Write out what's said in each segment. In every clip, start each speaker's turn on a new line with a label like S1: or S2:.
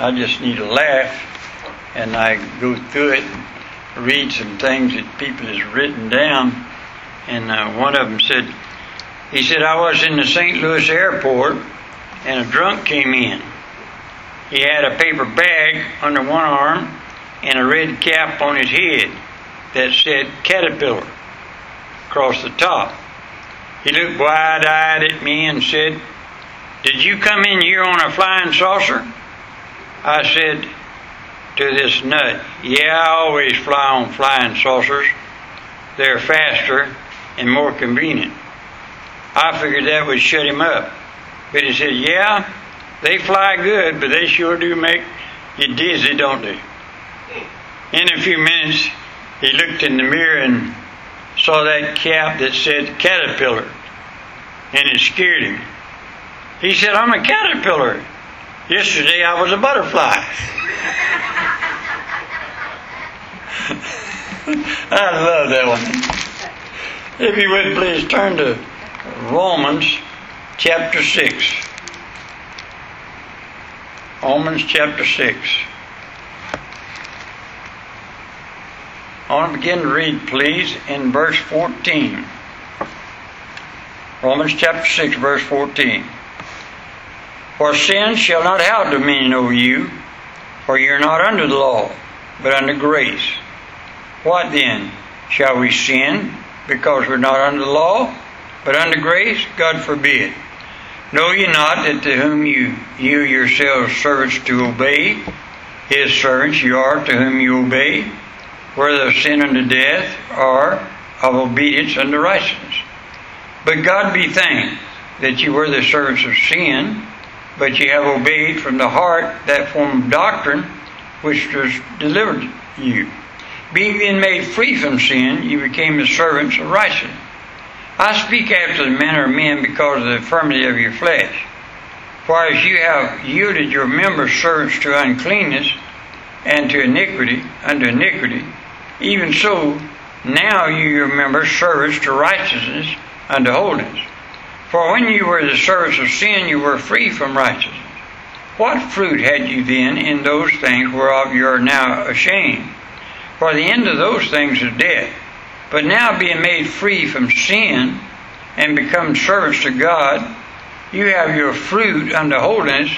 S1: I just need to laugh, and I go through it, and read some things that people has written down, and uh, one of them said, he said I was in the St. Louis airport, and a drunk came in. He had a paper bag under one arm and a red cap on his head that said Caterpillar across the top. He looked wide eyed at me and said, Did you come in here on a flying saucer? I said to this nut, Yeah, I always fly on flying saucers. They're faster and more convenient. I figured that would shut him up. But he said, Yeah, they fly good, but they sure do make you dizzy, don't they? In a few minutes, he looked in the mirror and saw that cap that said caterpillar, and it scared him. He said, I'm a caterpillar. Yesterday I was a butterfly. I love that one. If you would please turn to Romans chapter 6. Romans chapter 6. I want to begin to read, please, in verse 14. Romans chapter 6, verse 14. For sin shall not have dominion over you, for you are not under the law, but under grace. What then? Shall we sin because we're not under the law, but under grace? God forbid. Know ye not that to whom you you yourselves servants to obey, his servants you are to whom you obey, whether of sin unto death or of obedience unto righteousness. But God be thanked that you were the servants of sin, but ye have obeyed from the heart that form of doctrine which was delivered you. Being then made free from sin, you became the servants of righteousness. I speak after the manner of men because of the infirmity of your flesh. For as you have yielded your members servants to uncleanness and to iniquity, unto iniquity, even so, now you remember servants to righteousness unto holiness. For when you were the servants of sin, you were free from righteousness. What fruit had you then in those things whereof you are now ashamed? For the end of those things is death. But now being made free from sin and become servants to God, you have your fruit unto holiness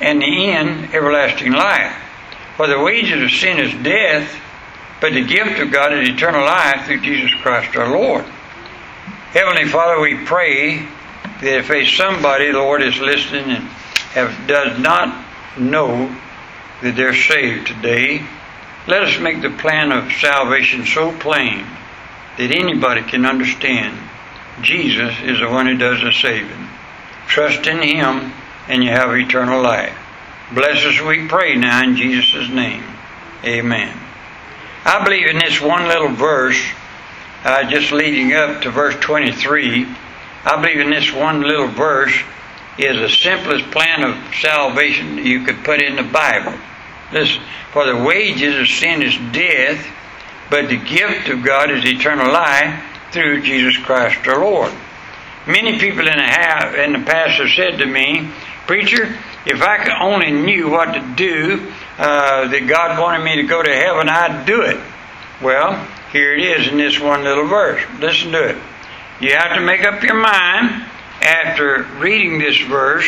S1: and the end everlasting life. For the wages of sin is death, but the gift of God is eternal life through Jesus Christ our Lord. Heavenly Father, we pray that if a somebody, Lord, is listening and have, does not know that they're saved today, let us make the plan of salvation so plain that anybody can understand Jesus is the one who does the saving. Trust in Him and you have eternal life. Bless us, we pray now in Jesus' name. Amen. I believe in this one little verse, uh, just leading up to verse 23, I believe in this one little verse is the simplest plan of salvation you could put in the Bible. Listen, for the wages of sin is death, but the gift of God is eternal life through Jesus Christ our Lord. Many people in the, in the past have said to me, Preacher, if I could only knew what to do, uh, that God wanted me to go to heaven, I'd do it. Well, here it is in this one little verse. Listen to it. You have to make up your mind after reading this verse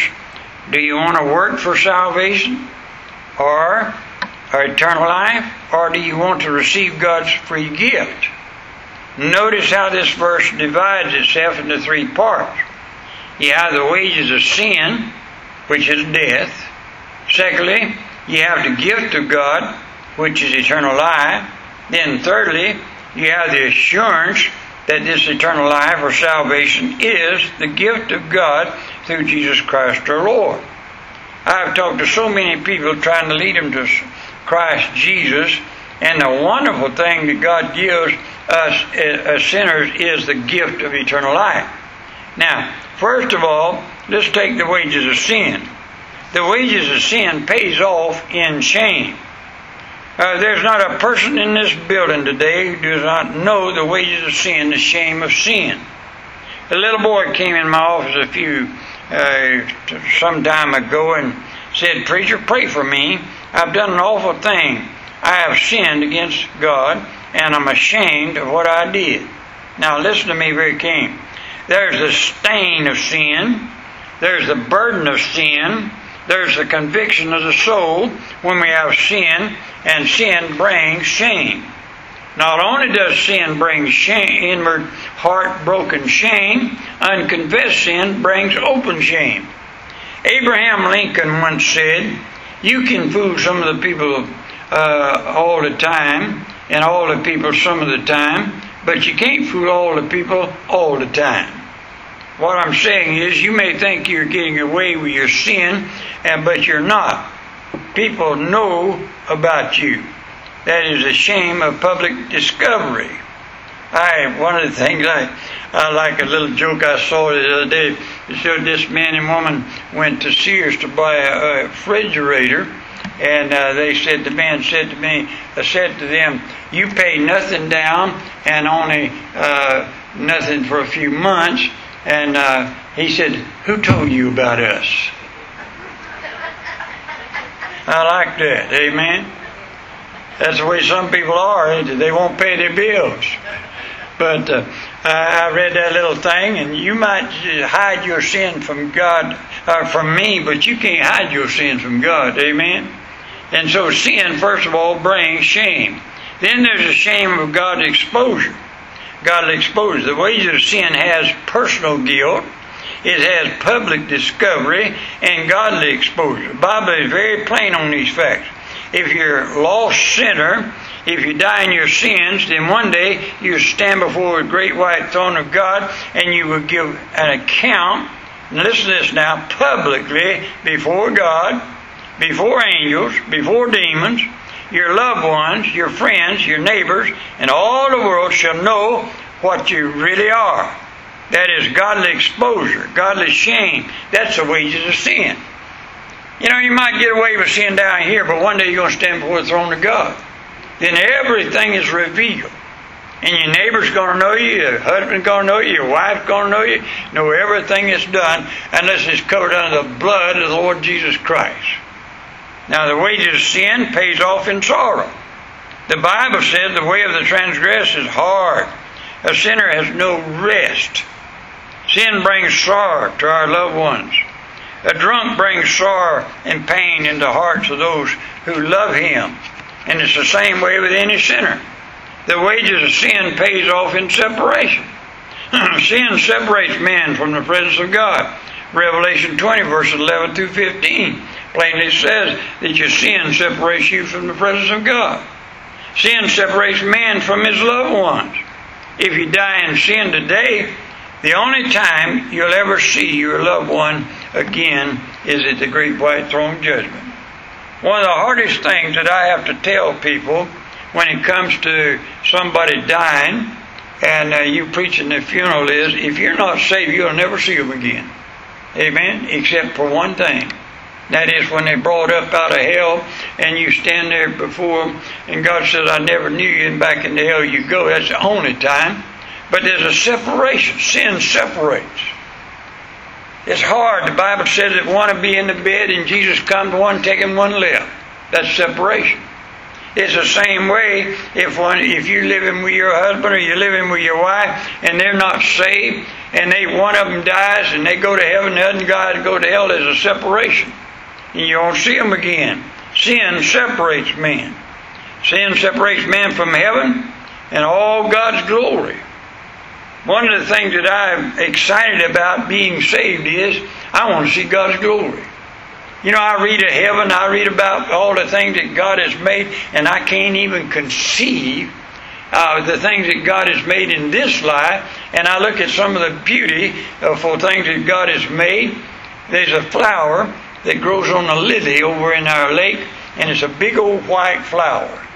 S1: do you want to work for salvation or, or eternal life, or do you want to receive God's free gift? Notice how this verse divides itself into three parts. You have the wages of sin, which is death. Secondly, you have the gift of God, which is eternal life. Then, thirdly, you have the assurance that this eternal life or salvation is the gift of God through Jesus Christ our Lord. I've talked to so many people trying to lead them to Christ Jesus, and the wonderful thing that God gives us eh, as sinners is the gift of eternal life. Now, first of all, let's take the wages of sin the wages of sin pays off in shame. Uh, there's not a person in this building today who does not know the wages of sin, the shame of sin. A little boy came in my office a few, uh, some time ago, and said, Preacher, pray for me. I've done an awful thing. I have sinned against God, and I'm ashamed of what I did. Now, listen to me very keen. There's the stain of sin, there's the burden of sin, there's the conviction of the soul when we have sin, and sin brings shame. Not only does sin bring shame, inward, heart-broken shame, unconfessed sin brings open shame. Abraham Lincoln once said, You can fool some of the people uh, all the time, and all the people some of the time, but you can't fool all the people all the time. What I'm saying is, you may think you're getting away with your sin, and but you're not. People know about you. That is a shame of public discovery. I one of the things I I like a little joke I saw the other day. It showed this man and woman went to Sears to buy a, a refrigerator, and uh, they said the man said to me, I said to them, "You pay nothing down and only uh, nothing for a few months." And uh, he said, Who told you about us? I like that. Amen. That's the way some people are. They won't pay their bills. But uh, I read that little thing, and you might hide your sin from God, or from me, but you can't hide your sin from God. Amen. And so sin, first of all, brings shame. Then there's the shame of God's exposure. Godly exposure. The wages of sin has personal guilt. It has public discovery and godly exposure. The Bible is very plain on these facts. If you're a lost sinner, if you die in your sins, then one day you stand before the great white throne of God and you will give an account. Listen to this now, publicly before God, before angels, before demons, your loved ones, your friends, your neighbors, and all the world shall know what you really are. That is godly exposure, godly shame. That's the wages of sin. You know, you might get away with sin down here, but one day you're going to stand before the throne of God. Then everything is revealed. And your neighbor's going to know you, your husband's going to know you, your wife's going to know you, know everything that's done unless it's covered under the blood of the Lord Jesus Christ. Now, the wages of sin pays off in sorrow. The Bible says the way of the transgressor is hard. A sinner has no rest. Sin brings sorrow to our loved ones. A drunk brings sorrow and pain into the hearts of those who love him. And it's the same way with any sinner. The wages of sin pays off in separation. sin separates man from the presence of God. Revelation 20, verses 11 through 15 plainly says that your sin separates you from the presence of God. Sin separates man from his loved ones. If you die in sin today, the only time you'll ever see your loved one again is at the great white throne judgment. One of the hardest things that I have to tell people when it comes to somebody dying and uh, you preaching the funeral is if you're not saved, you'll never see them again. Amen? Except for one thing. That is when they brought up out of hell and you stand there before them and God says, I never knew you and back into hell you go. That's the only time. But there's a separation. Sin separates. It's hard. The Bible says that one will be in the bed and Jesus comes, one taking one left. That's separation. It's the same way if one if you're living with your husband or you're living with your wife and they're not saved and they one of them dies and they go to heaven, the other guy go to hell. There's a separation and you won't see them again. Sin separates man. Sin separates man from heaven and all God's glory. One of the things that I'm excited about being saved is I want to see God's glory. You know, I read of heaven, I read about all the things that God has made, and I can't even conceive uh, the things that God has made in this life. And I look at some of the beauty uh, for things that God has made. There's a flower that grows on a lily over in our lake, and it's a big old white flower.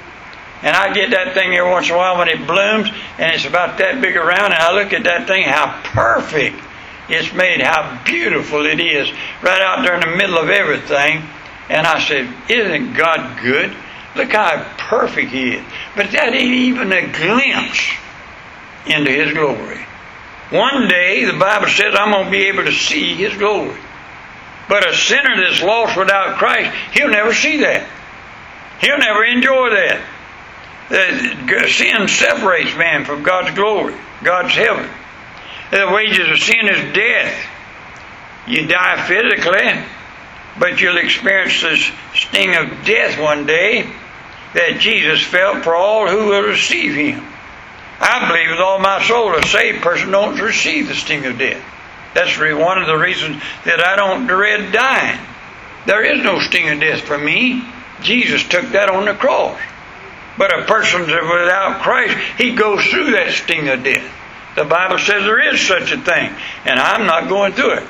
S1: And I get that thing every once in a while when it blooms, and it's about that big around, and I look at that thing, how perfect it's made, how beautiful it is, right out there in the middle of everything. And I said, Isn't God good? Look how perfect He is. But that ain't even a glimpse into His glory. One day, the Bible says, I'm going to be able to see His glory. But a sinner that's lost without Christ, he'll never see that. He'll never enjoy that. Uh, that sin separates man from God's glory, God's heaven. The wages of sin is death. You die physically, but you'll experience this sting of death one day that Jesus felt for all who will receive him. I believe with all my soul a saved person don't receive the sting of death. That's one of the reasons that I don't dread dying. There is no sting of death for me. Jesus took that on the cross. But a person without Christ, he goes through that sting of death. The Bible says there is such a thing, and I'm not going through it.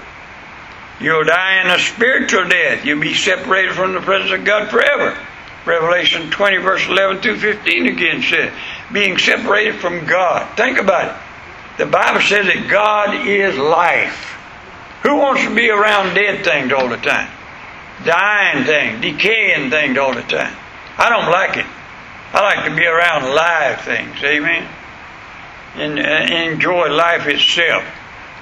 S1: You'll die in a spiritual death. You'll be separated from the presence of God forever. Revelation 20, verse 11 through 15 again says, being separated from God. Think about it. The Bible says that God is life. Who wants to be around dead things all the time? Dying things, decaying things all the time. I don't like it. I like to be around live things. Amen. And enjoy life itself.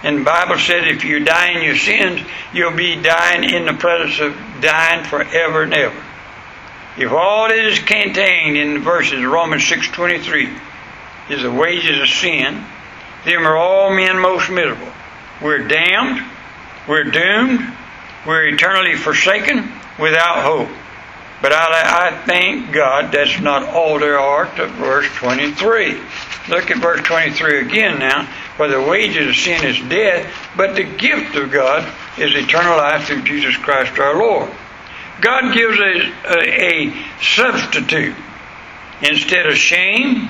S1: And the Bible says if you die in your sins, you'll be dying in the presence of dying forever and ever. If all that is contained in the verses Romans 6.23 is the wages of sin, then are all men most miserable. We're damned, we're doomed, we're eternally forsaken without hope. But I, I thank God that's not all there are to verse 23. Look at verse 23 again now. For the wages of sin is death, but the gift of God is eternal life through Jesus Christ our Lord. God gives a, a, a substitute. Instead of shame,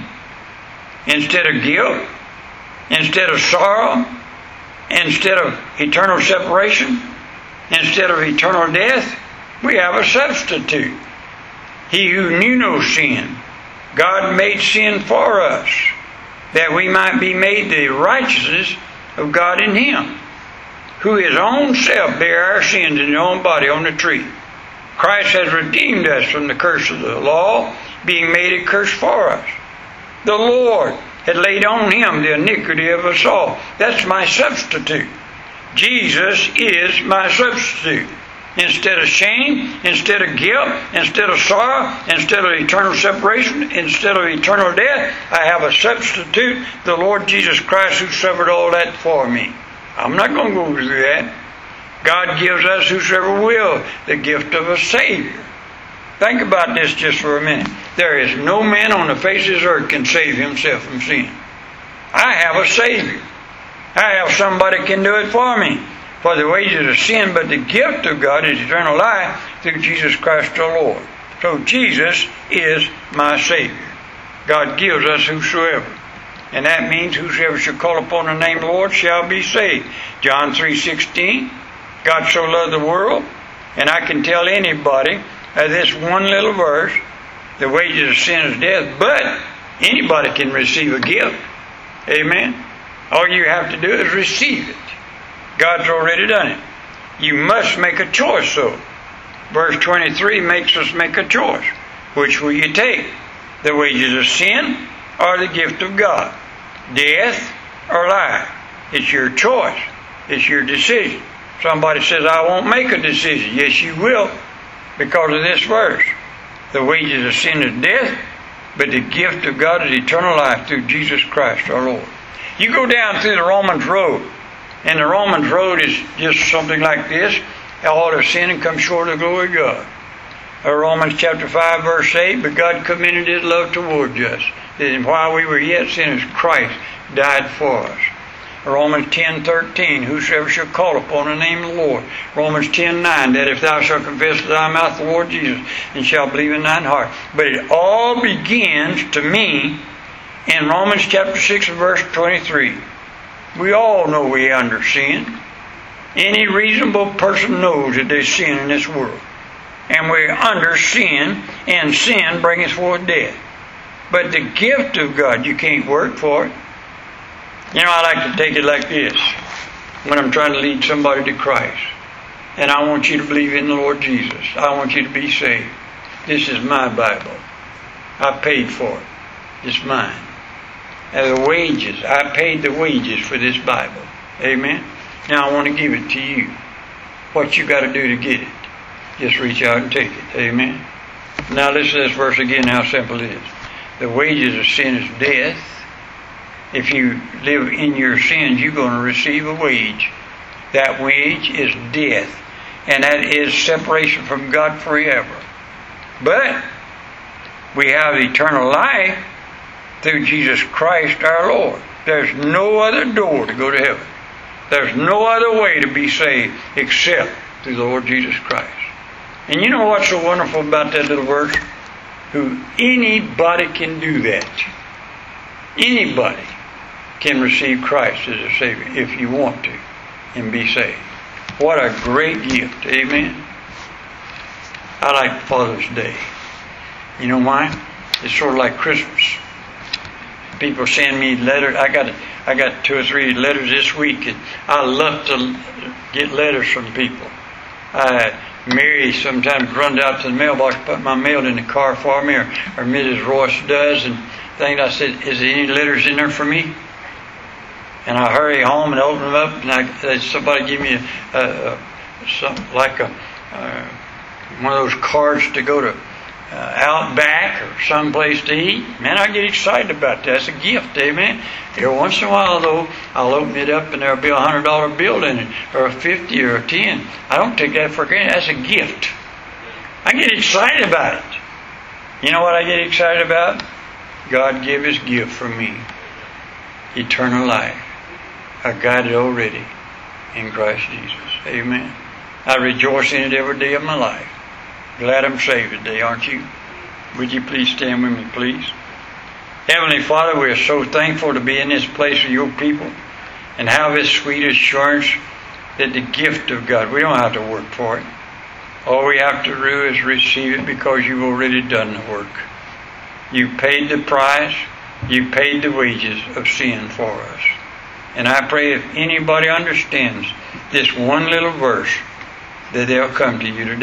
S1: instead of guilt, instead of sorrow, instead of eternal separation, instead of eternal death, we have a substitute. He who knew no sin, God made sin for us that we might be made the righteousness of God in Him, who His own self bare our sins in His own body on the tree. Christ has redeemed us from the curse of the law, being made a curse for us. The Lord had laid on Him the iniquity of us all. That's my substitute. Jesus is my substitute. Instead of shame, instead of guilt, instead of sorrow, instead of eternal separation, instead of eternal death, I have a substitute, the Lord Jesus Christ, who suffered all that for me. I'm not going to go through that. God gives us, whosoever will, the gift of a Savior. Think about this just for a minute. There is no man on the face of this earth can save himself from sin. I have a Savior. I have somebody can do it for me. For the wages of sin, but the gift of God is eternal life through Jesus Christ our Lord. So Jesus is my Savior. God gives us whosoever. And that means whosoever shall call upon the name of the Lord shall be saved. John 3.16, God so loved the world, and I can tell anybody of this one little verse, the wages of sin is death, but anybody can receive a gift. Amen. All you have to do is receive it. God's already done it. You must make a choice, though. Verse 23 makes us make a choice. Which will you take? The wages of sin or the gift of God? Death or life? It's your choice. It's your decision. Somebody says, I won't make a decision. Yes, you will because of this verse. The wages of sin is death, but the gift of God is eternal life through Jesus Christ our Lord. You go down through the Romans road, and the Romans road is just something like this. All have sinned and come short of the glory of God. Uh, Romans chapter 5 verse 8, but God commended his love towards us, that while we were yet sinners, Christ died for us. Romans 10:13, whosoever shall call upon the name of the Lord. Romans 10:9, that if thou shalt confess with thy mouth the Lord Jesus and shalt believe in thine heart. But it all begins to me in Romans chapter 6 verse 23. We all know we under sin. Any reasonable person knows that there's sin in this world. And we're under sin, and sin brings forth death. But the gift of God, you can't work for it. You know, I like to take it like this when I'm trying to lead somebody to Christ. And I want you to believe in the Lord Jesus. I want you to be saved. This is my Bible. I paid for it. It's mine the wages. I paid the wages for this Bible. Amen. Now I want to give it to you. what you got to do to get it. Just reach out and take it. Amen. Now listen to this verse again, how simple it is. The wages of sin is death. If you live in your sins, you're going to receive a wage. That wage is death. And that is separation from God forever. But we have eternal life through Jesus Christ our Lord. There's no other door to go to heaven. There's no other way to be saved except through the Lord Jesus Christ. And you know what's so wonderful about that little verse? Who anybody can do that. Anybody can receive Christ as a Savior if you want to and be saved. What a great gift. Amen. I like Father's Day. You know why? It's sort of like Christmas. People send me letters. I got I got two or three letters this week, and I love to get letters from people. Uh, Mary sometimes runs out to the mailbox, put my mail in the car for me, or, or Mrs. Royce does, and things. I said, "Is there any letters in there for me?" And I hurry home and open them up, and I, somebody give me a, a, a some like a uh, one of those cards to go to uh, Outback or someplace to eat, man, I get excited about that. It's a gift, amen. Every once in a while, though, I'll open it up and there'll be a hundred dollar bill in it, or a fifty, or a ten. I don't take that for granted. That's a gift. I get excited about it. You know what I get excited about? God gave His gift for me, eternal life. I got it already in Christ Jesus. Amen. I rejoice in it every day of my life. Glad I'm saved today, aren't you? Would you please stand with me, please? Heavenly Father, we are so thankful to be in this place with your people and have this sweet assurance that the gift of God, we don't have to work for it. All we have to do is receive it because you've already done the work. You paid the price, you paid the wages of sin for us. And I pray if anybody understands this one little verse, that they'll come to you today.